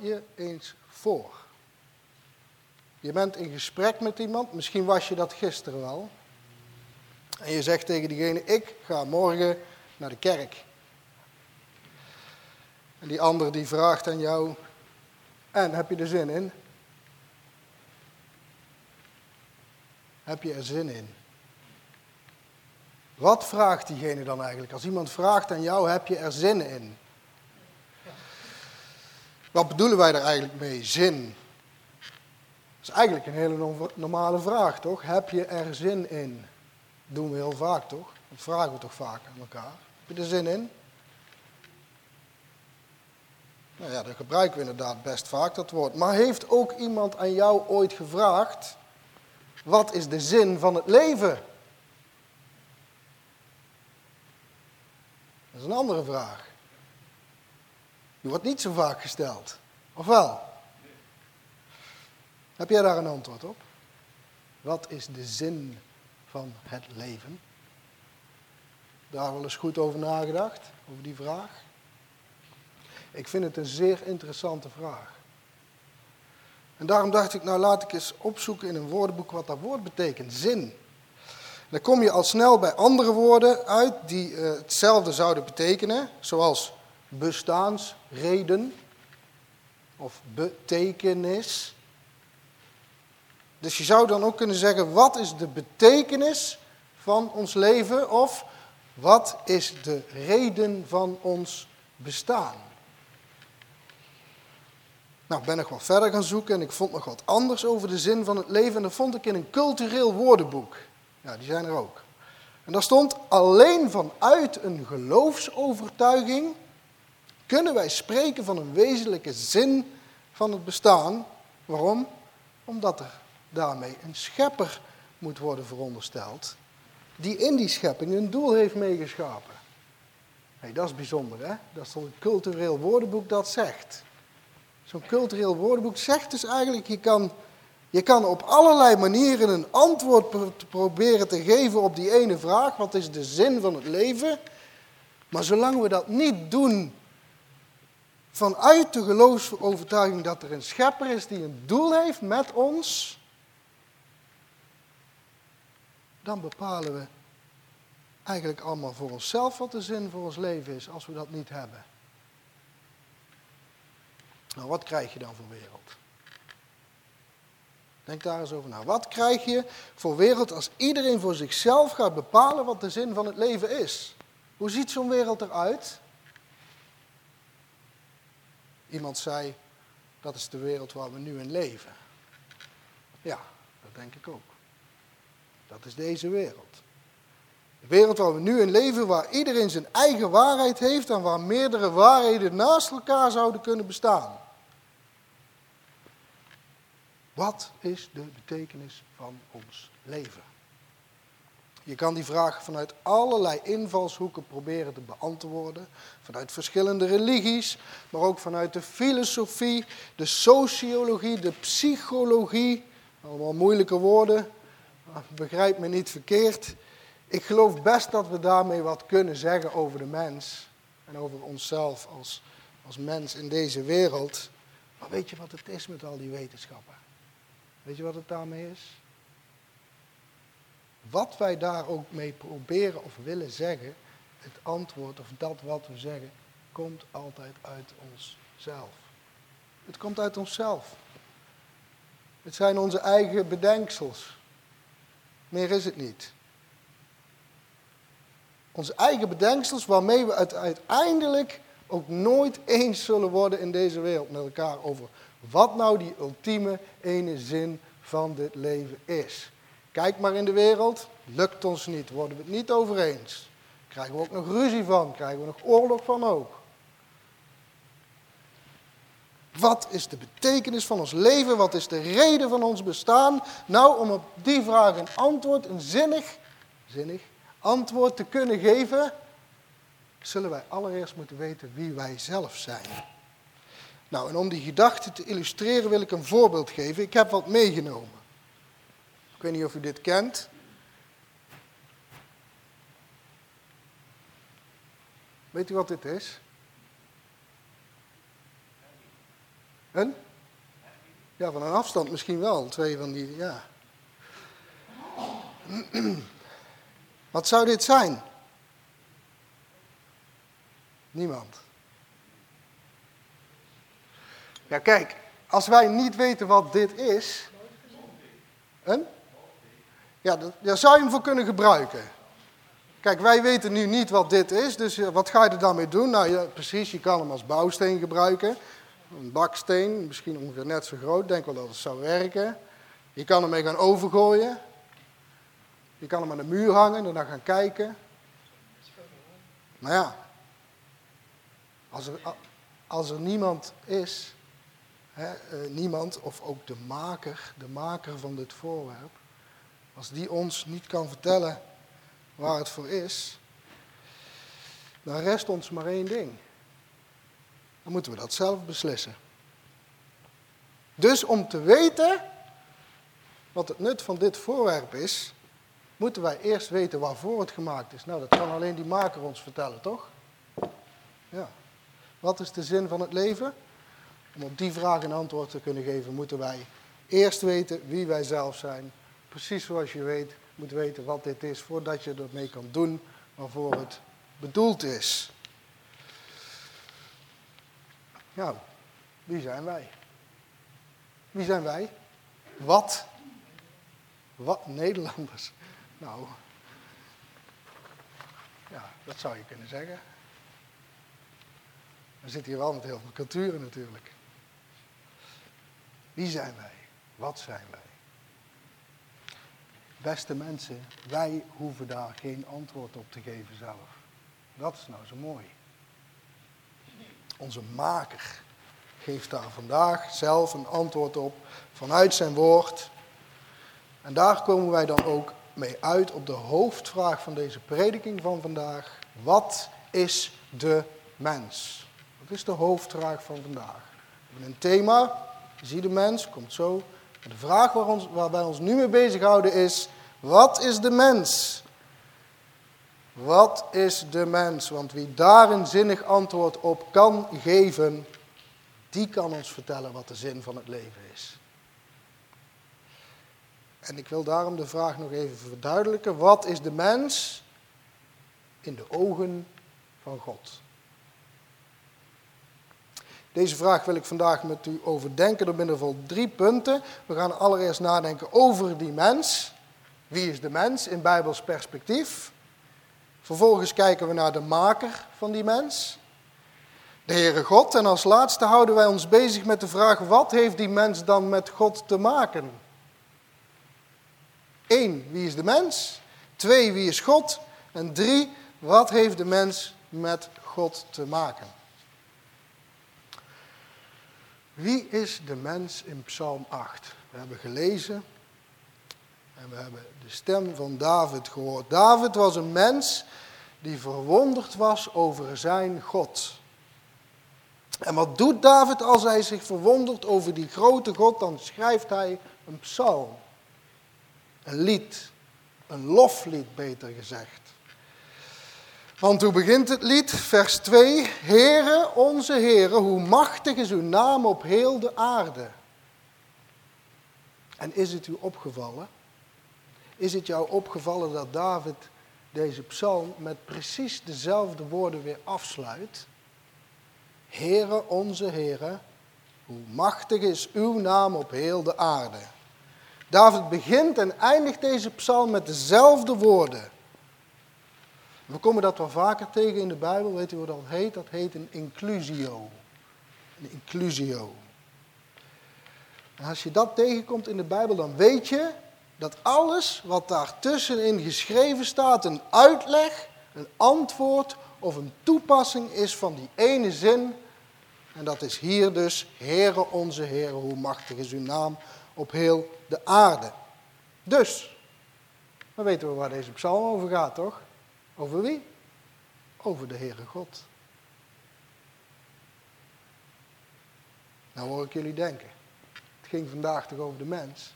Je eens voor. Je bent in gesprek met iemand, misschien was je dat gisteren wel. En je zegt tegen diegene, ik ga morgen naar de kerk. En die ander die vraagt aan jou, en heb je er zin in? Heb je er zin in? Wat vraagt diegene dan eigenlijk? Als iemand vraagt aan jou, heb je er zin in? Wat bedoelen wij daar eigenlijk mee? Zin. Dat is eigenlijk een hele normale vraag, toch? Heb je er zin in? Dat doen we heel vaak, toch? Dat vragen we toch vaak aan elkaar. Heb je er zin in? Nou ja, dat gebruiken we inderdaad best vaak, dat woord. Maar heeft ook iemand aan jou ooit gevraagd, wat is de zin van het leven? Dat is een andere vraag. Wordt niet zo vaak gesteld. Of wel? Heb jij daar een antwoord op? Wat is de zin van het leven? Daar wel eens goed over nagedacht, over die vraag? Ik vind het een zeer interessante vraag. En daarom dacht ik, nou laat ik eens opzoeken in een woordenboek wat dat woord betekent, zin. Dan kom je al snel bij andere woorden uit die uh, hetzelfde zouden betekenen, zoals bestaansreden of betekenis. Dus je zou dan ook kunnen zeggen, wat is de betekenis van ons leven of wat is de reden van ons bestaan? Nou, ik ben nog wat verder gaan zoeken en ik vond nog wat anders over de zin van het leven. En dat vond ik in een cultureel woordenboek. Ja, die zijn er ook. En daar stond, alleen vanuit een geloofsovertuiging kunnen wij spreken van een wezenlijke zin van het bestaan. Waarom? Omdat er daarmee een schepper moet worden verondersteld, die in die schepping een doel heeft meegeschapen. Hey, dat is bijzonder, hè? Dat is een cultureel woordenboek dat zegt. Zo'n cultureel woordenboek zegt dus eigenlijk, je kan, je kan op allerlei manieren een antwoord proberen te geven op die ene vraag, wat is de zin van het leven? Maar zolang we dat niet doen vanuit de geloofsovertuiging dat er een schepper is die een doel heeft met ons, dan bepalen we eigenlijk allemaal voor onszelf wat de zin voor ons leven is als we dat niet hebben. Nou, wat krijg je dan voor wereld? Denk daar eens over na. Wat krijg je voor wereld als iedereen voor zichzelf gaat bepalen wat de zin van het leven is? Hoe ziet zo'n wereld eruit? Iemand zei, dat is de wereld waar we nu in leven. Ja, dat denk ik ook. Dat is deze wereld. De wereld waar we nu in leven, waar iedereen zijn eigen waarheid heeft en waar meerdere waarheden naast elkaar zouden kunnen bestaan. Wat is de betekenis van ons leven? Je kan die vraag vanuit allerlei invalshoeken proberen te beantwoorden. Vanuit verschillende religies, maar ook vanuit de filosofie, de sociologie, de psychologie. Allemaal moeilijke woorden, begrijp me niet verkeerd. Ik geloof best dat we daarmee wat kunnen zeggen over de mens en over onszelf als, als mens in deze wereld. Maar weet je wat het is met al die wetenschappen? Weet je wat het daarmee is? Wat wij daar ook mee proberen of willen zeggen, het antwoord of dat wat we zeggen, komt altijd uit onszelf. Het komt uit onszelf. Het zijn onze eigen bedenksels. Meer is het niet. Onze eigen bedenksels waarmee we uiteindelijk ook nooit eens zullen worden in deze wereld met elkaar over wat nou die ultieme ene zin van dit leven is. Kijk maar in de wereld, lukt ons niet, worden we het niet over eens. Krijgen we ook nog ruzie van, krijgen we nog oorlog van ook. Wat is de betekenis van ons leven? Wat is de reden van ons bestaan? Nou, om op die vraag een antwoord, een zinnig, zinnig antwoord te kunnen geven, zullen wij allereerst moeten weten wie wij zelf zijn. Nou, en om die gedachte te illustreren wil ik een voorbeeld geven. Ik heb wat meegenomen. Ik weet niet of u dit kent. Weet u wat dit is? Een? Ja, van een afstand misschien wel. Twee van die, ja. Wat zou dit zijn? Niemand. Ja, kijk, als wij niet weten wat dit is. Een? Ja, daar zou je hem voor kunnen gebruiken. Kijk, wij weten nu niet wat dit is, dus eh, wat ga je er dan mee doen? Nou ja, precies, je kan hem als bouwsteen gebruiken. Een baksteen, misschien ongeveer net zo groot, denk wel dat het zou werken. Je kan ermee gaan overgooien. Je kan hem aan de muur hangen en dan gaan kijken. Maar ja, als er, als er niemand is, hè, eh, niemand, of ook de maker, de maker van dit voorwerp, als die ons niet kan vertellen waar het voor is, dan rest ons maar één ding. Dan moeten we dat zelf beslissen. Dus om te weten wat het nut van dit voorwerp is, moeten wij eerst weten waarvoor het gemaakt is. Nou, dat kan alleen die maker ons vertellen, toch? Ja. Wat is de zin van het leven? Om op die vraag een antwoord te kunnen geven, moeten wij eerst weten wie wij zelf zijn. Precies zoals je weet, moet weten wat dit is, voordat je ermee kan doen waarvoor het bedoeld is. Nou, wie zijn wij? Wie zijn wij? Wat? Wat Nederlanders? Nou, ja, dat zou je kunnen zeggen. We zitten hier wel met heel veel culturen natuurlijk. Wie zijn wij? Wat zijn wij? Beste mensen, wij hoeven daar geen antwoord op te geven zelf. Dat is nou zo mooi. Onze maker geeft daar vandaag zelf een antwoord op vanuit zijn woord. En daar komen wij dan ook mee uit op de hoofdvraag van deze prediking van vandaag. Wat is de mens? Dat is de hoofdvraag van vandaag. We hebben een thema, zie de mens, komt zo. De vraag waar, ons, waar wij ons nu mee bezighouden is, wat is de mens? Wat is de mens? Want wie daar een zinnig antwoord op kan geven, die kan ons vertellen wat de zin van het leven is. En ik wil daarom de vraag nog even verduidelijken. Wat is de mens in de ogen van God? Deze vraag wil ik vandaag met u overdenken door middel van drie punten. We gaan allereerst nadenken over die mens. Wie is de mens in Bijbels perspectief? Vervolgens kijken we naar de maker van die mens, de Heere God. En als laatste houden wij ons bezig met de vraag, wat heeft die mens dan met God te maken? Eén, wie is de mens? Twee, wie is God? En drie, wat heeft de mens met God te maken? Wie is de mens in Psalm 8? We hebben gelezen en we hebben de stem van David gehoord. David was een mens die verwonderd was over zijn God. En wat doet David als hij zich verwondert over die grote God? Dan schrijft hij een psalm. Een lied. Een loflied, beter gezegd. Want hoe begint het lied? Vers 2. Heere, onze Heere, hoe machtig is uw naam op heel de aarde. En is het u opgevallen? Is het jou opgevallen dat David deze psalm met precies dezelfde woorden weer afsluit? Heere, onze Heere, hoe machtig is uw naam op heel de aarde. David begint en eindigt deze psalm met dezelfde woorden. We komen dat wel vaker tegen in de Bijbel. Weet u hoe dat heet? Dat heet een inclusio. Een inclusio. En als je dat tegenkomt in de Bijbel, dan weet je dat alles wat daartussenin geschreven staat een uitleg, een antwoord of een toepassing is van die ene zin. En dat is hier dus, Heere onze Heere, hoe machtig is uw naam op heel de aarde. Dus, dan weten we waar deze psalm over gaat, toch? Over wie? Over de Heere God. Nou hoor ik jullie denken. Het ging vandaag toch over de mens.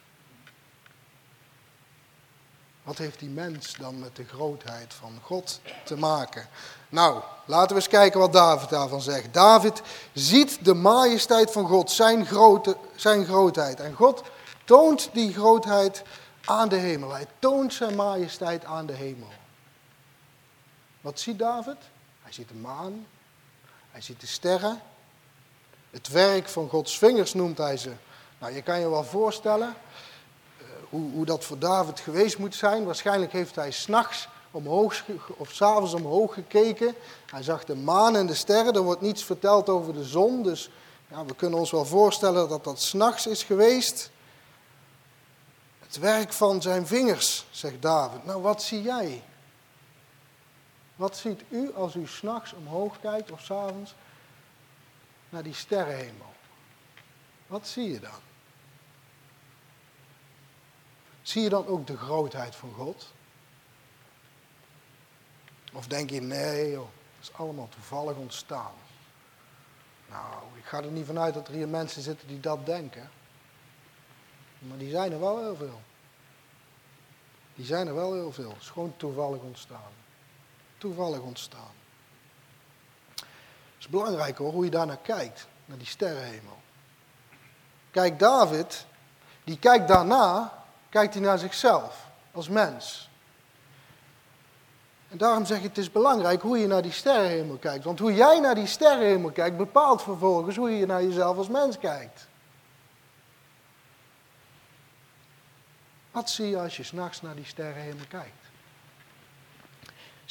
Wat heeft die mens dan met de grootheid van God te maken? Nou, laten we eens kijken wat David daarvan zegt. David ziet de majesteit van God, zijn, grote, zijn grootheid. En God toont die grootheid aan de hemel. Hij toont zijn majesteit aan de hemel. Wat ziet David? Hij ziet de maan, hij ziet de sterren. Het werk van Gods vingers noemt hij ze. Nou, je kan je wel voorstellen uh, hoe, hoe dat voor David geweest moet zijn. Waarschijnlijk heeft hij s'nachts omhoog of s'avonds omhoog gekeken. Hij zag de maan en de sterren. Er wordt niets verteld over de zon. Dus ja, we kunnen ons wel voorstellen dat dat s'nachts is geweest. Het werk van zijn vingers, zegt David. Nou, wat zie jij? Wat ziet u als u s'nachts omhoog kijkt of s'avonds naar die sterrenhemel? Wat zie je dan? Zie je dan ook de grootheid van God? Of denk je, nee dat is allemaal toevallig ontstaan. Nou, ik ga er niet vanuit dat er hier mensen zitten die dat denken. Maar die zijn er wel heel veel. Die zijn er wel heel veel. Het is gewoon toevallig ontstaan. Toevallig ontstaan. Het is belangrijk hoor, hoe je daar naar kijkt. Naar die sterrenhemel. Kijk, David, die kijkt daarna, kijkt hij naar zichzelf. Als mens. En daarom zeg ik, het is belangrijk hoe je naar die sterrenhemel kijkt. Want hoe jij naar die sterrenhemel kijkt, bepaalt vervolgens hoe je naar jezelf als mens kijkt. Wat zie je als je s'nachts naar die sterrenhemel kijkt?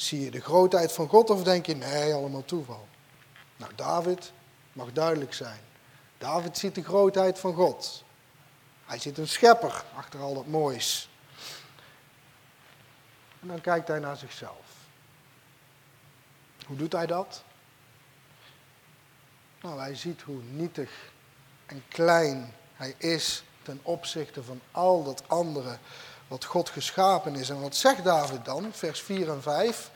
Zie je de grootheid van God of denk je, nee, allemaal toeval? Nou, David mag duidelijk zijn. David ziet de grootheid van God. Hij ziet een schepper achter al dat moois. En dan kijkt hij naar zichzelf. Hoe doet hij dat? Nou, hij ziet hoe nietig en klein hij is ten opzichte van al dat andere wat God geschapen is. En wat zegt David dan? Vers 4 en 5.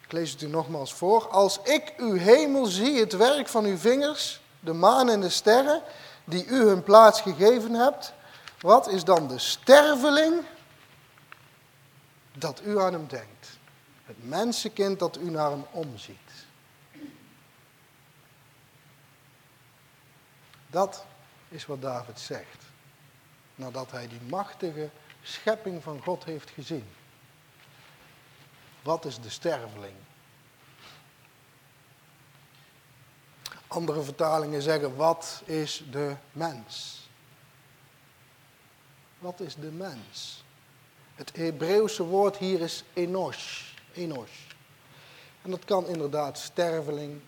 Ik lees het u nogmaals voor. Als ik uw hemel zie, het werk van uw vingers, de maan en de sterren, die u hun plaats gegeven hebt, wat is dan de sterveling dat u aan hem denkt? Het mensenkind dat u naar hem omziet. Dat is wat David zegt. Nadat hij die machtige schepping van God heeft gezien. Wat is de sterveling? Andere vertalingen zeggen, wat is de mens? Wat is de mens? Het Hebreeuwse woord hier is enos. enos. En dat kan inderdaad sterveling,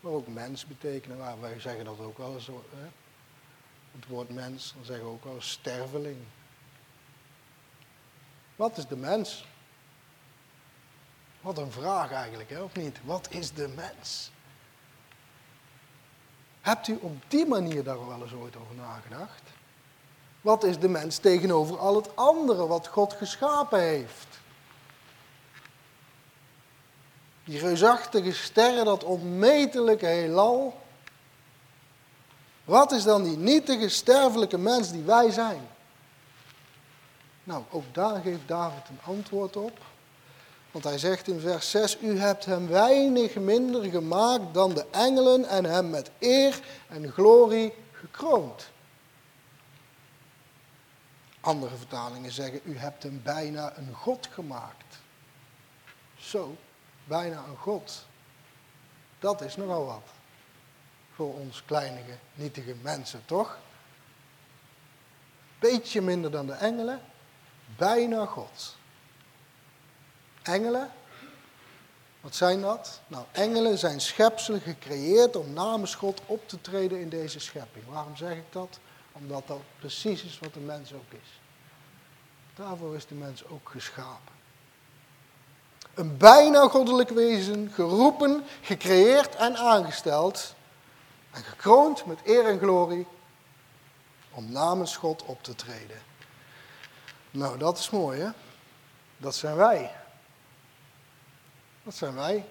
maar ook mens betekenen. Maar wij zeggen dat ook wel. Hè? Het woord mens, dan zeggen we ook wel sterveling. Wat is de mens? Wat een vraag eigenlijk, hè, of niet? Wat is de mens? Hebt u op die manier daar wel eens ooit over nagedacht? Wat is de mens tegenover al het andere wat God geschapen heeft? Die reusachtige sterren, dat onmetelijke heelal. Wat is dan die nietige, sterfelijke mens die wij zijn? Nou, ook daar geeft David een antwoord op. Want hij zegt in vers 6, u hebt hem weinig minder gemaakt dan de engelen en hem met eer en glorie gekroond. Andere vertalingen zeggen, u hebt hem bijna een God gemaakt. Zo, bijna een God. Dat is nogal wat ons kleinige, nietige mensen, toch? Beetje minder dan de engelen, bijna God. Engelen, wat zijn dat? Nou, engelen zijn schepselen gecreëerd om namens God op te treden in deze schepping. Waarom zeg ik dat? Omdat dat precies is wat de mens ook is. Daarvoor is de mens ook geschapen. Een bijna goddelijk wezen, geroepen, gecreëerd en aangesteld en gekroond met eer en glorie om namens God op te treden. Nou, dat is mooi, hè? Dat zijn wij. Dat zijn wij.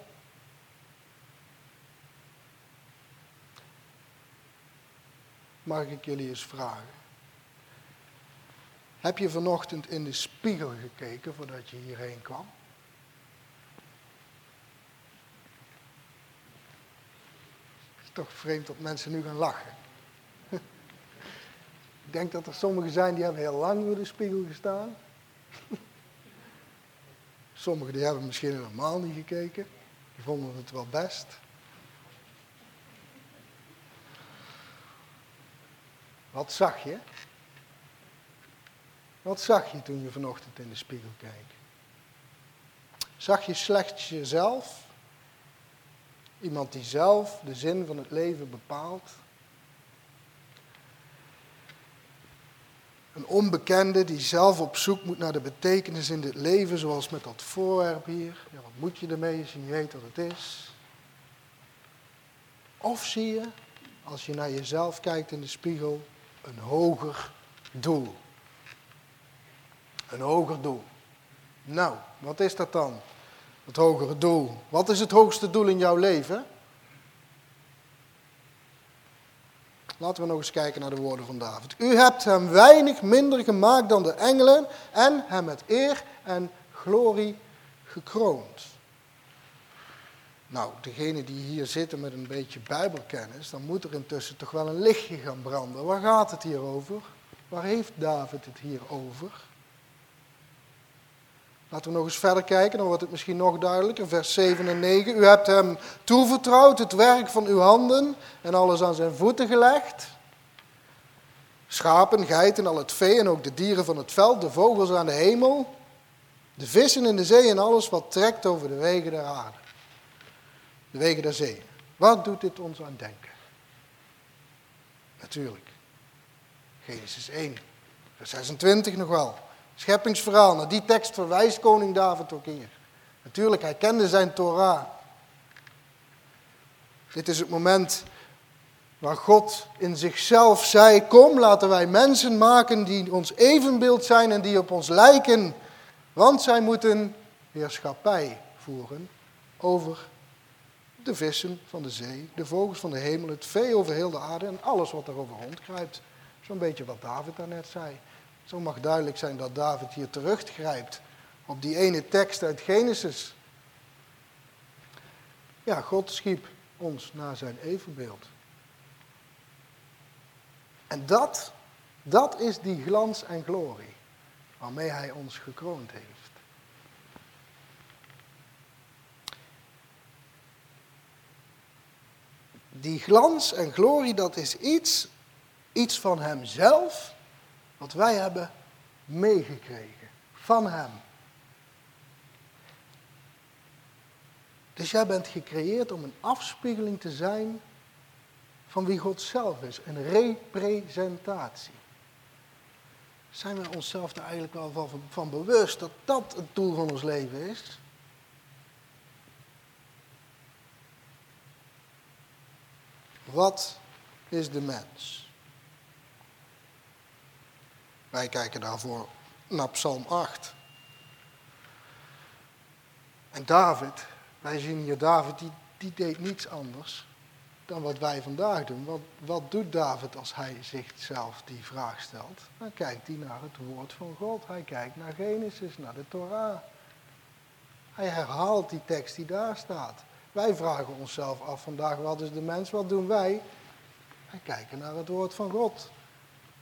Mag ik jullie eens vragen? Heb je vanochtend in de spiegel gekeken voordat je hierheen kwam? Het is toch vreemd dat mensen nu gaan lachen. Ik denk dat er sommigen zijn die hebben heel lang voor de spiegel gestaan. Sommigen die hebben misschien helemaal niet gekeken. Die vonden het wel best. Wat zag je? Wat zag je toen je vanochtend in de spiegel keek? Zag je slechts jezelf? Iemand die zelf de zin van het leven bepaalt? Een onbekende die zelf op zoek moet naar de betekenis in dit leven, zoals met dat voorwerp hier. Ja, wat moet je ermee als je niet weet wat het is? Of zie je, als je naar jezelf kijkt in de spiegel, een hoger doel? Een hoger doel. Nou, wat is dat dan? Het hogere doel. Wat is het hoogste doel in jouw leven? Laten we nog eens kijken naar de woorden van David. U hebt hem weinig minder gemaakt dan de engelen en hem met eer en glorie gekroond. Nou, degene die hier zitten met een beetje bijbelkennis, dan moet er intussen toch wel een lichtje gaan branden. Waar gaat het hier over? Waar heeft David het hier over? Laten we nog eens verder kijken, dan wordt het misschien nog duidelijker. Vers 7 en 9. U hebt hem toevertrouwd het werk van uw handen en alles aan zijn voeten gelegd. Schapen, geiten, al het vee en ook de dieren van het veld, de vogels aan de hemel, de vissen in de zee en alles wat trekt over de wegen der aarde. De wegen der zee. Wat doet dit ons aan denken? Natuurlijk. Genesis 1, vers 26 nog wel. Scheppingsverhaal. Naar die tekst verwijst koning David ook hier. Natuurlijk, hij kende zijn Torah. Dit is het moment waar God in zichzelf zei: Kom, laten wij mensen maken die ons evenbeeld zijn en die op ons lijken. Want zij moeten heerschappij voeren over de vissen van de zee, de vogels van de hemel, het vee over heel de aarde en alles wat erover rondkruipt. Zo'n beetje wat David daarnet zei. Zo mag duidelijk zijn dat David hier teruggrijpt op die ene tekst uit Genesis. Ja, God schiep ons naar zijn evenbeeld. En dat, dat is die glans en glorie waarmee hij ons gekroond heeft. Die glans en glorie, dat is iets, iets van hemzelf wat wij hebben meegekregen van Hem. Dus jij bent gecreëerd om een afspiegeling te zijn van wie God zelf is. Een representatie. Zijn we onszelf er eigenlijk wel van, van bewust dat dat het doel van ons leven is? Wat is de mens? Wij kijken daarvoor naar Psalm 8. En David, wij zien hier David, die, die deed niets anders dan wat wij vandaag doen. Wat, wat doet David als hij zichzelf die vraag stelt? Dan kijkt hij naar het woord van God. Hij kijkt naar Genesis, naar de Torah. Hij herhaalt die tekst die daar staat. Wij vragen onszelf af vandaag, wat is de mens? Wat doen wij? Wij kijken naar het woord van God.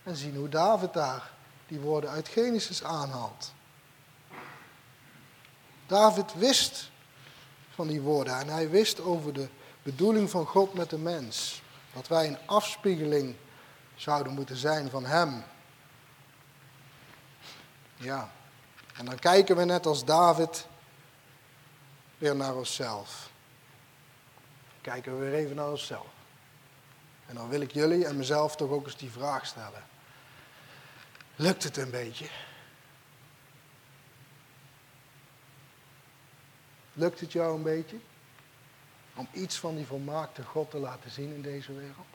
En zien hoe David daar die woorden uit Genesis aanhaalt. David wist van die woorden en hij wist over de bedoeling van God met de mens. Dat wij een afspiegeling zouden moeten zijn van Hem. Ja, en dan kijken we net als David weer naar onszelf. Kijken we weer even naar onszelf. En dan wil ik jullie en mezelf toch ook eens die vraag stellen. Lukt het een beetje? Lukt het jou een beetje? Om iets van die volmaakte God te laten zien in deze wereld?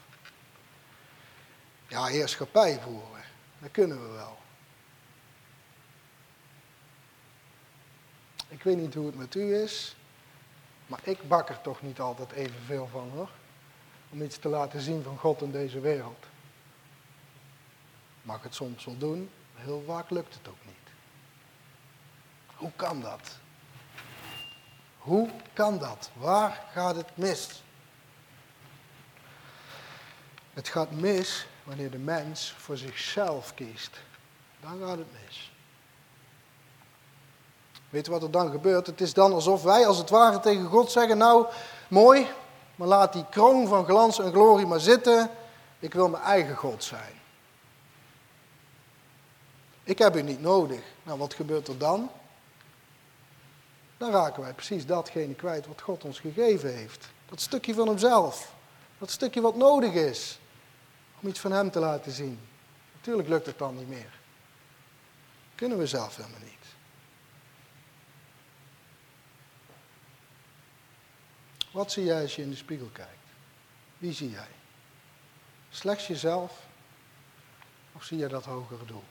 Ja, heerschappij voeren. Dat kunnen we wel. Ik weet niet hoe het met u is, maar ik bak er toch niet altijd evenveel van hoor. Om iets te laten zien van God in deze wereld mag het soms wel doen, Heel vaak lukt het ook niet. Hoe kan dat? Hoe kan dat? Waar gaat het mis? Het gaat mis wanneer de mens voor zichzelf kiest. Dan gaat het mis. Weet je wat er dan gebeurt? Het is dan alsof wij als het ware tegen God zeggen, nou mooi, maar laat die kroon van glans en glorie maar zitten. Ik wil mijn eigen God zijn. Ik heb u niet nodig. Nou, wat gebeurt er dan? Dan raken wij precies datgene kwijt wat God ons gegeven heeft. Dat stukje van Hemzelf. Dat stukje wat nodig is om iets van Hem te laten zien. Natuurlijk lukt het dan niet meer. Kunnen we zelf helemaal niet. Wat zie jij als je in de spiegel kijkt? Wie zie jij? Slechts jezelf of zie je dat hogere doel?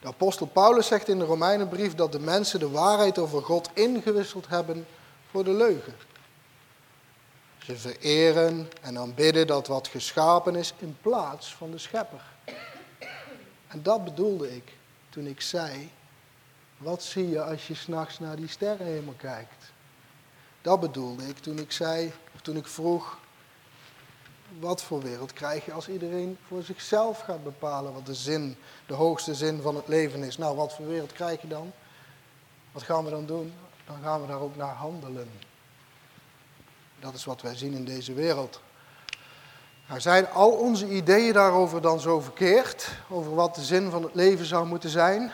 De apostel Paulus zegt in de Romeinenbrief dat de mensen de waarheid over God ingewisseld hebben voor de leugen. Ze vereren en aanbidden dat wat geschapen is in plaats van de schepper. En dat bedoelde ik toen ik zei, wat zie je als je s'nachts naar die sterrenhemel kijkt? Dat bedoelde ik toen ik zei, toen ik vroeg, wat voor wereld krijg je als iedereen voor zichzelf gaat bepalen wat de zin, de hoogste zin van het leven is? Nou, wat voor wereld krijg je dan? Wat gaan we dan doen? Dan gaan we daar ook naar handelen. Dat is wat wij zien in deze wereld. Nou, zijn al onze ideeën daarover dan zo verkeerd? Over wat de zin van het leven zou moeten zijn?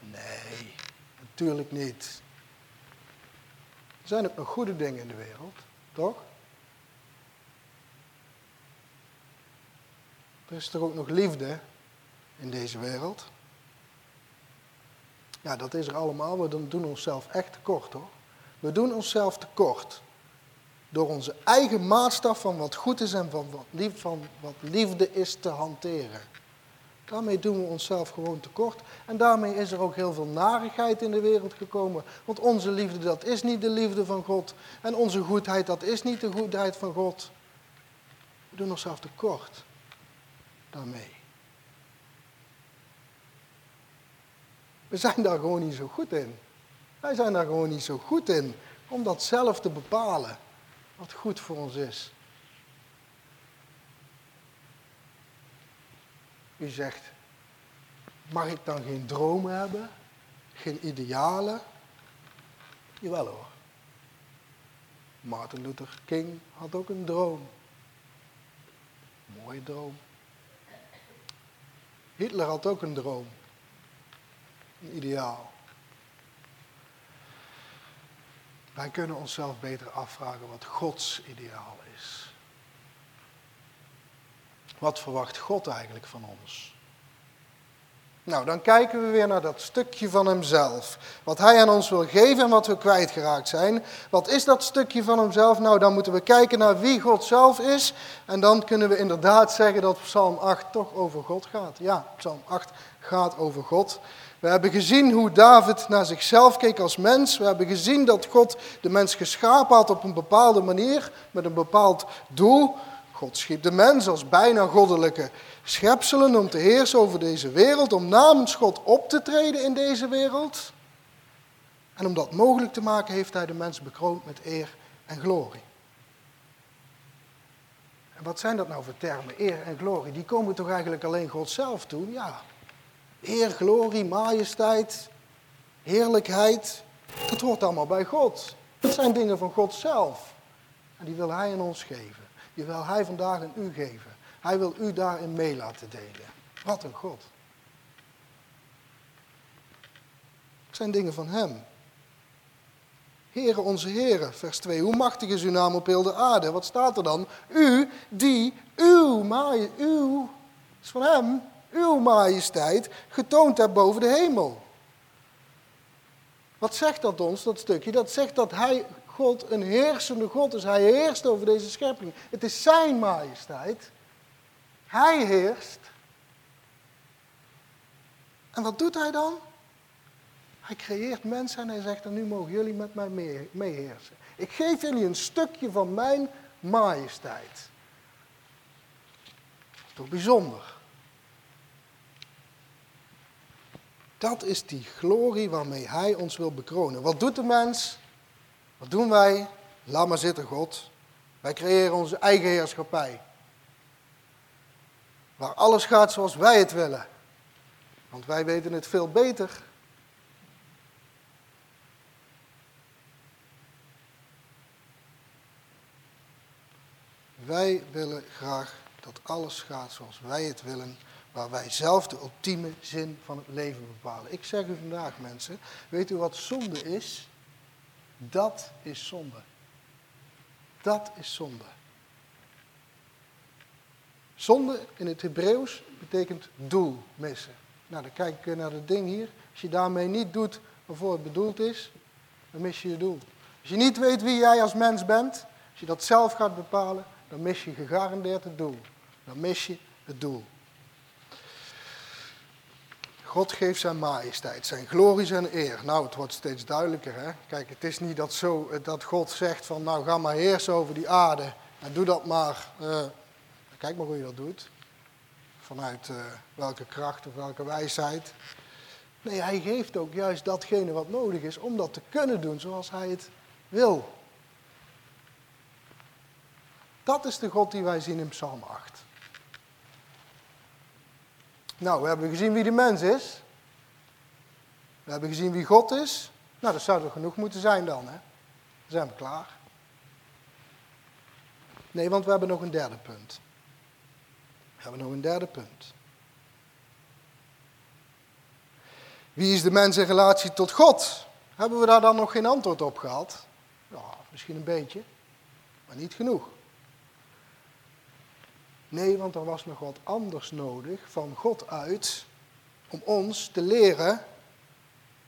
Nee, natuurlijk niet. Er zijn ook nog goede dingen in de wereld, toch? Er is er ook nog liefde in deze wereld. Ja, dat is er allemaal. We doen onszelf echt tekort hoor. We doen onszelf tekort. Door onze eigen maatstaf van wat goed is en van wat, lief, van wat liefde is te hanteren. Daarmee doen we onszelf gewoon tekort. En daarmee is er ook heel veel narigheid in de wereld gekomen. Want onze liefde, dat is niet de liefde van God. En onze goedheid, dat is niet de goedheid van God. We doen onszelf tekort daarmee. We zijn daar gewoon niet zo goed in. Wij zijn daar gewoon niet zo goed in om dat zelf te bepalen wat goed voor ons is. U zegt, mag ik dan geen dromen hebben? Geen idealen? Jawel hoor. Martin Luther King had ook een droom. mooie droom. Hitler had ook een droom. Een ideaal. Wij kunnen onszelf beter afvragen wat Gods ideaal is. Wat verwacht God eigenlijk van ons? Nou, dan kijken we weer naar dat stukje van Hemzelf. Wat Hij aan ons wil geven en wat we kwijtgeraakt zijn. Wat is dat stukje van Hemzelf? Nou, dan moeten we kijken naar wie God zelf is. En dan kunnen we inderdaad zeggen dat Psalm 8 toch over God gaat. Ja, Psalm 8 gaat over God. We hebben gezien hoe David naar zichzelf keek als mens. We hebben gezien dat God de mens geschapen had op een bepaalde manier, met een bepaald doel. God schiep de mens als bijna goddelijke schepselen om te heersen over deze wereld, om namens God op te treden in deze wereld. En om dat mogelijk te maken heeft hij de mens bekroond met eer en glorie. En wat zijn dat nou voor termen, eer en glorie? Die komen toch eigenlijk alleen God zelf toe? Ja, eer, glorie, majesteit, heerlijkheid, dat hoort allemaal bij God. Dat zijn dingen van God zelf. En die wil hij aan ons geven. Die wil hij vandaag aan u geven. Hij wil u daarin mee laten delen. Wat een God. Het zijn dingen van Hem. Here onze Here, vers 2. Hoe machtig is uw naam op heel de aarde? Wat staat er dan? U die uw, majesteit, uw, is van Hem, uw majesteit getoond hebt boven de hemel. Wat zegt dat ons, dat stukje? Dat zegt dat Hij, God, een heersende God is. Hij heerst over deze schepping. Het is Zijn majesteit. Hij heerst. En wat doet hij dan? Hij creëert mensen en hij zegt, nu mogen jullie met mij meeheersen. Ik geef jullie een stukje van mijn majesteit. Toch bijzonder? Dat is die glorie waarmee Hij ons wil bekronen. Wat doet de mens? Wat doen wij? Laat maar zitten, God. Wij creëren onze eigen heerschappij. Waar alles gaat zoals wij het willen. Want wij weten het veel beter. Wij willen graag dat alles gaat zoals wij het willen, waar wij zelf de ultieme zin van het leven bepalen. Ik zeg u vandaag, mensen, weet u wat zonde is? Dat is zonde. Dat is zonde. Zonde in het Hebreeuws betekent doel missen. Nou, dan kijk ik naar het ding hier. Als je daarmee niet doet waarvoor het bedoeld is, dan mis je je doel. Als je niet weet wie jij als mens bent, als je dat zelf gaat bepalen, dan mis je gegarandeerd het doel. Dan mis je het doel. God geeft zijn majesteit, zijn glorie, zijn eer. Nou, het wordt steeds duidelijker. Hè? Kijk, het is niet dat, zo, dat God zegt van, nou ga maar heersen over die aarde. En doe dat maar. Uh, kijk maar hoe je dat doet. Vanuit uh, welke kracht of welke wijsheid. Nee, hij geeft ook juist datgene wat nodig is om dat te kunnen doen zoals hij het wil. Dat is de God die wij zien in Psalm 8. Nou, we hebben gezien wie de mens is. We hebben gezien wie God is. Nou, dat zou er genoeg moeten zijn dan, hè? Zijn we klaar. Nee, want we hebben nog een derde punt. We hebben nog een derde punt. Wie is de mens in relatie tot God? Hebben we daar dan nog geen antwoord op gehad? Ja, misschien een beetje, maar niet genoeg. Nee, want er was nog wat anders nodig van God uit om ons te leren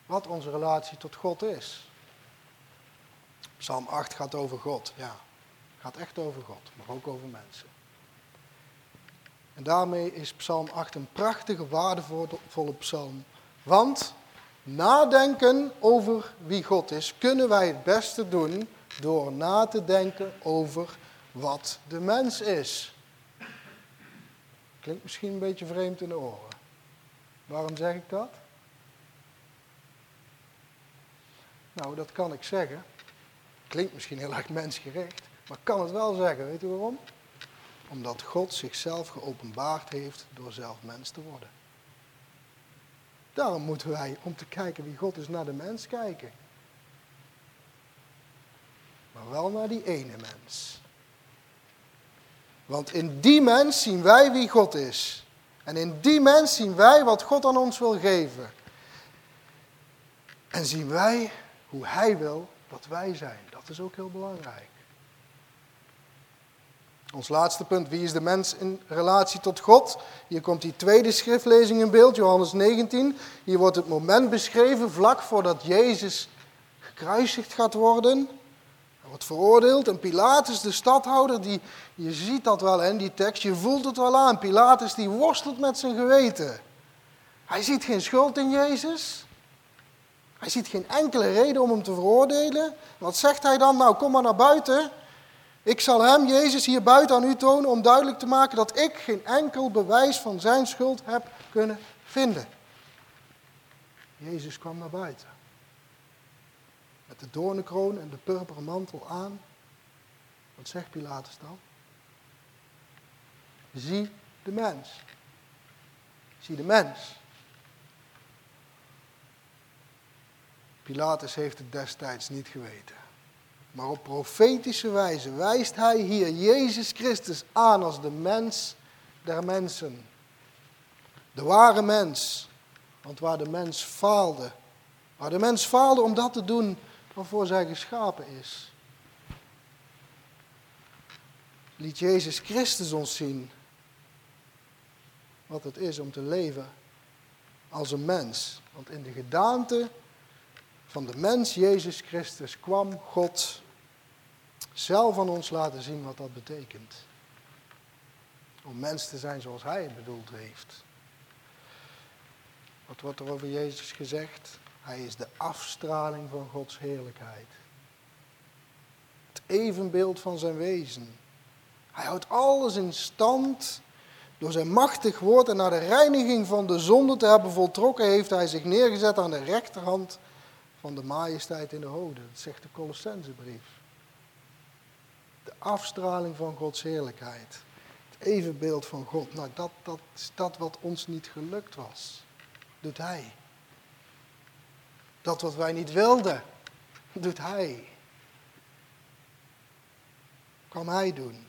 wat onze relatie tot God is. Psalm 8 gaat over God, ja. Gaat echt over God, maar ook over mensen. En daarmee is Psalm 8 een prachtige, waardevolle psalm. Want nadenken over wie God is, kunnen wij het beste doen door na te denken over wat de mens is. Klinkt misschien een beetje vreemd in de oren. Waarom zeg ik dat? Nou, dat kan ik zeggen. Klinkt misschien heel erg mensgericht, maar kan het wel zeggen. Weet u waarom? Omdat God zichzelf geopenbaard heeft door zelf mens te worden. Daarom moeten wij, om te kijken wie God is, naar de mens kijken. Maar wel naar die ene mens. Want in die mens zien wij wie God is. En in die mens zien wij wat God aan ons wil geven. En zien wij hoe Hij wil dat wij zijn. Dat is ook heel belangrijk. Ons laatste punt, wie is de mens in relatie tot God? Hier komt die tweede schriftlezing in beeld, Johannes 19. Hier wordt het moment beschreven vlak voordat Jezus gekruisigd gaat worden wordt veroordeeld en Pilatus, de stadhouder, die, je ziet dat wel in die tekst, je voelt het wel aan. Pilatus die worstelt met zijn geweten. Hij ziet geen schuld in Jezus. Hij ziet geen enkele reden om hem te veroordelen. Wat zegt hij dan? Nou, kom maar naar buiten. Ik zal hem, Jezus, hier buiten aan u tonen om duidelijk te maken dat ik geen enkel bewijs van zijn schuld heb kunnen vinden. Jezus kwam naar buiten met de doornenkroon en de purperen mantel aan. Wat zegt Pilatus dan? Zie de mens. Zie de mens. Pilatus heeft het destijds niet geweten. Maar op profetische wijze wijst hij hier Jezus Christus aan als de mens der mensen. De ware mens. Want waar de mens faalde, waar de mens faalde om dat te doen waarvoor zij geschapen is. Liet Jezus Christus ons zien wat het is om te leven als een mens. Want in de gedaante van de mens Jezus Christus kwam God zelf aan ons laten zien wat dat betekent. Om mens te zijn zoals Hij het bedoeld heeft. Wat wordt er over Jezus gezegd? Hij is de afstraling van Gods heerlijkheid. Het evenbeeld van zijn wezen. Hij houdt alles in stand Door zijn machtig woord en naar de reiniging van de zonde te hebben voltrokken, heeft hij zich neergezet aan de rechterhand van de majesteit in de hoogte. Dat zegt de Colossensebrief. De afstraling van Gods heerlijkheid. Het evenbeeld van God. Nou, dat, dat is dat wat ons niet gelukt was. Doet hij. Dat wat wij niet wilden, doet hij. Kan hij doen.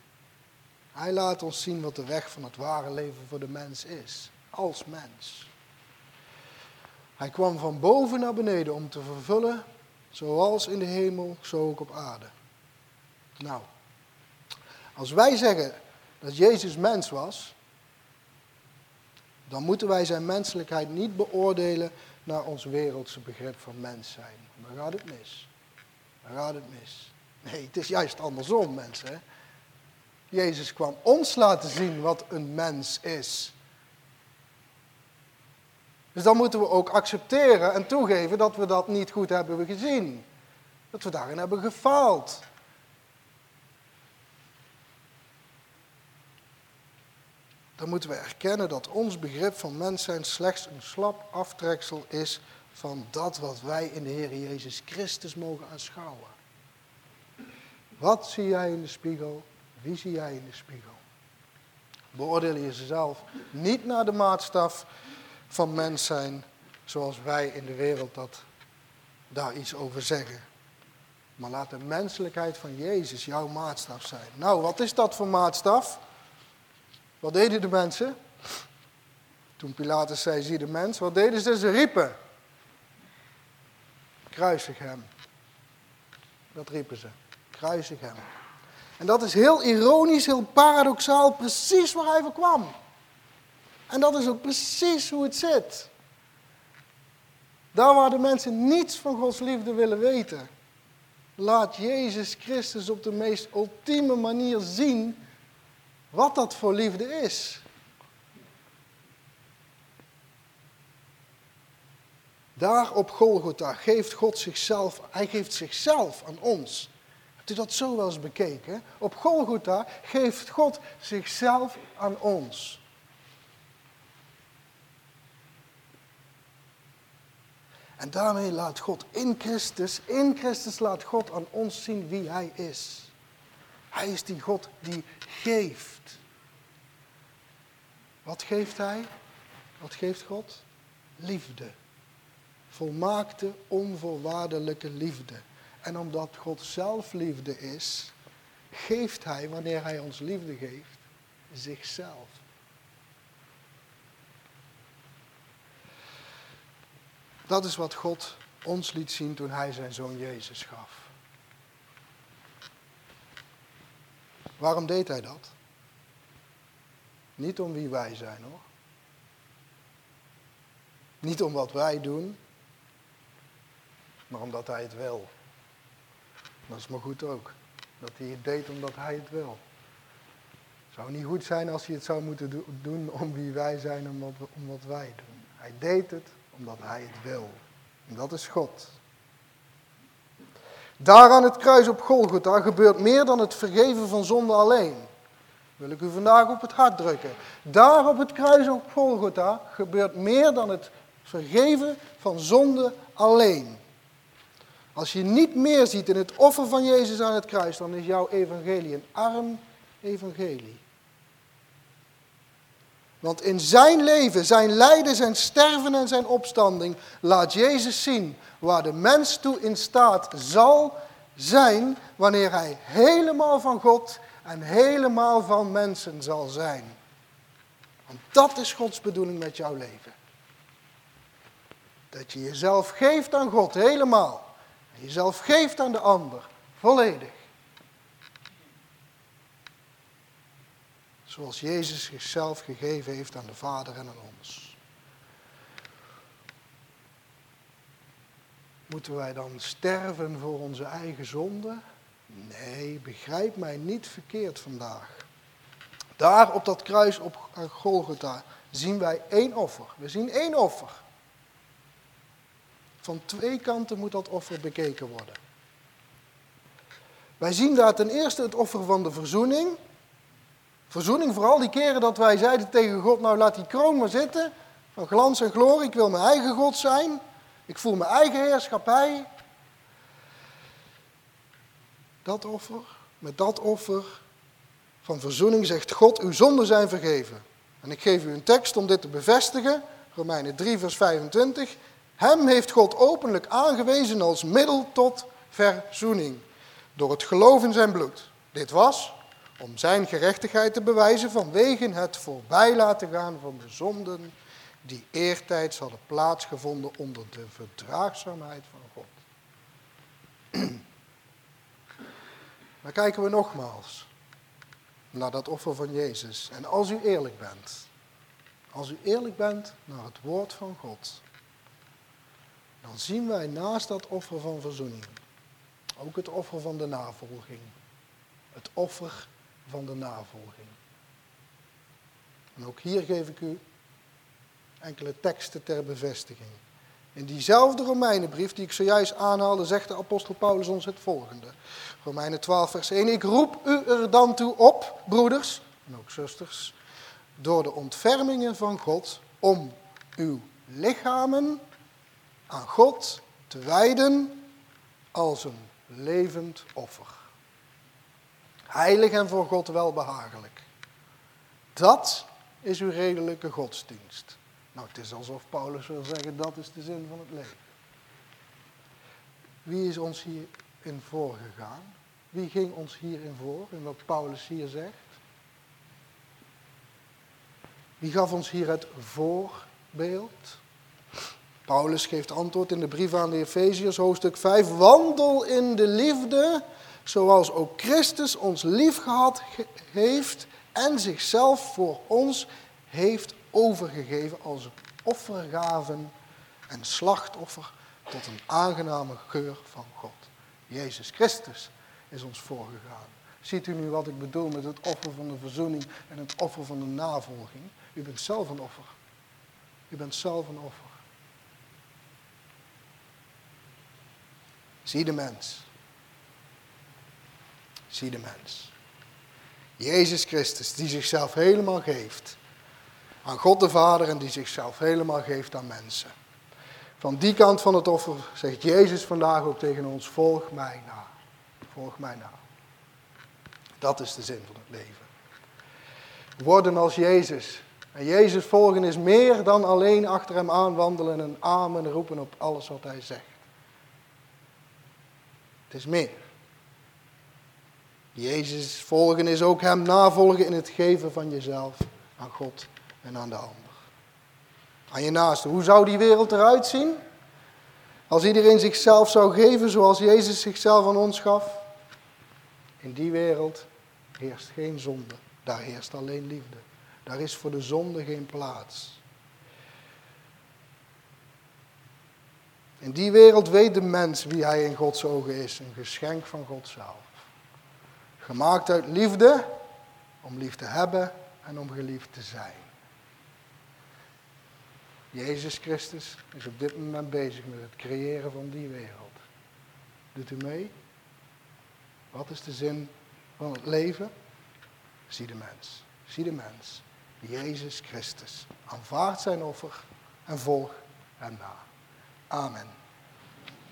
Hij laat ons zien wat de weg van het ware leven voor de mens is. Als mens. Hij kwam van boven naar beneden om te vervullen, zoals in de hemel, zo ook op aarde. Nou, als wij zeggen dat Jezus mens was, dan moeten wij zijn menselijkheid niet beoordelen naar ons wereldse begrip van mens zijn. Dan gaat het mis. Dan gaat het mis. Nee, het is juist andersom, mensen. Jezus kwam ons laten zien wat een mens is. Dus dan moeten we ook accepteren en toegeven dat we dat niet goed hebben gezien. Dat we daarin hebben gefaald. Dan moeten we erkennen dat ons begrip van mens zijn slechts een slap aftreksel is van dat wat wij in de Heer Jezus Christus mogen aanschouwen. Wat zie jij in de spiegel? Wie zie jij in de spiegel? Beoordeel jezelf niet naar de maatstaf van mens zijn, zoals wij in de wereld dat daar iets over zeggen. Maar laat de menselijkheid van Jezus jouw maatstaf zijn. Nou, wat is dat voor maatstaf? Wat deden de mensen? Toen Pilatus zei, zie de mens, wat deden ze? Ze riepen. Kruisig hem. Dat riepen ze. Kruisig hem. En dat is heel ironisch, heel paradoxaal, precies waar hij voor kwam. En dat is ook precies hoe het zit. Daar waar de mensen niets van Gods liefde willen weten, laat Jezus Christus op de meest ultieme manier zien wat dat voor liefde is. Daar op Golgotha geeft God zichzelf, hij geeft zichzelf aan ons. Hebt u dat zo wel eens bekeken? Op Golgotha geeft God zichzelf aan ons. En daarmee laat God in Christus, in Christus laat God aan ons zien wie Hij is. Hij is die God die geeft. Wat geeft Hij? Wat geeft God? Liefde. Volmaakte, onvoorwaardelijke liefde. En omdat God zelf liefde is, geeft Hij, wanneer Hij ons liefde geeft, zichzelf. Dat is wat God ons liet zien toen Hij zijn zoon Jezus gaf. Waarom deed Hij dat? Niet om wie wij zijn hoor. Niet om wat wij doen, maar omdat Hij het wil. Dat is maar goed ook. Dat hij het deed omdat hij het wil. Het zou niet goed zijn als hij het zou moeten doen om wie wij zijn en om wat wij doen. Hij deed het omdat hij het wil. En dat is God. Daar aan het kruis op Golgotha gebeurt meer dan het vergeven van zonde alleen. Wil ik u vandaag op het hart drukken. Daar op het kruis op Golgotha gebeurt meer dan het vergeven van zonde alleen. Als je niet meer ziet in het offer van Jezus aan het kruis, dan is jouw evangelie een arm evangelie. Want in zijn leven, zijn lijden, zijn sterven en zijn opstanding laat Jezus zien waar de mens toe in staat zal zijn wanneer hij helemaal van God en helemaal van mensen zal zijn. Want dat is Gods bedoeling met jouw leven. Dat je jezelf geeft aan God helemaal jezelf geeft aan de ander, volledig. Zoals Jezus zichzelf gegeven heeft aan de Vader en aan ons. Moeten wij dan sterven voor onze eigen zonde? Nee, begrijp mij niet verkeerd vandaag. Daar op dat kruis op Golgotha zien wij één offer. We zien één offer. Van twee kanten moet dat offer bekeken worden. Wij zien daar ten eerste het offer van de verzoening Verzoening vooral die keren dat wij zeiden tegen God, nou laat die kroon maar zitten, van glans en glorie, ik wil mijn eigen God zijn, ik voel mijn eigen heerschappij. Dat offer, met dat offer van verzoening zegt God, uw zonden zijn vergeven. En ik geef u een tekst om dit te bevestigen, Romeinen 3 vers 25. Hem heeft God openlijk aangewezen als middel tot verzoening, door het geloof in zijn bloed. Dit was om zijn gerechtigheid te bewijzen vanwege het voorbij laten gaan van de zonden die eertijds hadden plaatsgevonden onder de verdraagzaamheid van God. Dan kijken we nogmaals naar dat offer van Jezus. En als u eerlijk bent, als u eerlijk bent naar het woord van God, dan zien wij naast dat offer van verzoening ook het offer van de navolging. Het offer van de navolging. En ook hier geef ik u enkele teksten ter bevestiging. In diezelfde Romeinenbrief die ik zojuist aanhaalde, zegt de apostel Paulus ons het volgende. Romeinen 12, vers 1. Ik roep u er dan toe op, broeders en ook zusters, door de ontfermingen van God, om uw lichamen aan God te wijden als een levend offer. Heilig en voor God welbehagelijk. Dat is uw redelijke godsdienst. Nou, het is alsof Paulus wil zeggen, dat is de zin van het leven. Wie is ons hierin voorgegaan? Wie ging ons hierin voor, in wat Paulus hier zegt? Wie gaf ons hier het voorbeeld? Paulus geeft antwoord in de brief aan de Efeziërs, hoofdstuk 5. Wandel in de liefde, zoals ook Christus ons lief gehad heeft en zichzelf voor ons heeft overgegeven als offergaven en slachtoffer tot een aangename geur van God. Jezus Christus is ons voorgegaan. Ziet u nu wat ik bedoel met het offer van de verzoening en het offer van de navolging? U bent zelf een offer. U bent zelf een offer. Zie de mens. Zie de mens. Jezus Christus, die zichzelf helemaal geeft aan God de Vader en die zichzelf helemaal geeft aan mensen. Van die kant van het offer zegt Jezus vandaag ook tegen ons, volg mij na. Volg mij na. Dat is de zin van het leven. Worden als Jezus. En Jezus volgen is meer dan alleen achter hem aanwandelen en amen roepen op alles wat hij zegt. Het is meer. Jezus volgen is ook hem navolgen in het geven van jezelf aan God en aan de ander. Aan je naaste. Hoe zou die wereld eruit zien? Als iedereen zichzelf zou geven zoals Jezus zichzelf aan ons gaf. In die wereld heerst geen zonde. Daar heerst alleen liefde. Daar is voor de zonde geen plaats. In die wereld weet de mens wie hij in Gods ogen is. Een geschenk van God zelf. Gemaakt uit liefde, om lief te hebben en om geliefd te zijn. Jezus Christus is op dit moment bezig met het creëren van die wereld. Doet u mee? Wat is de zin van het leven? Zie de mens. Zie de mens. Jezus Christus. Aanvaard zijn offer en volg hem na. Amen.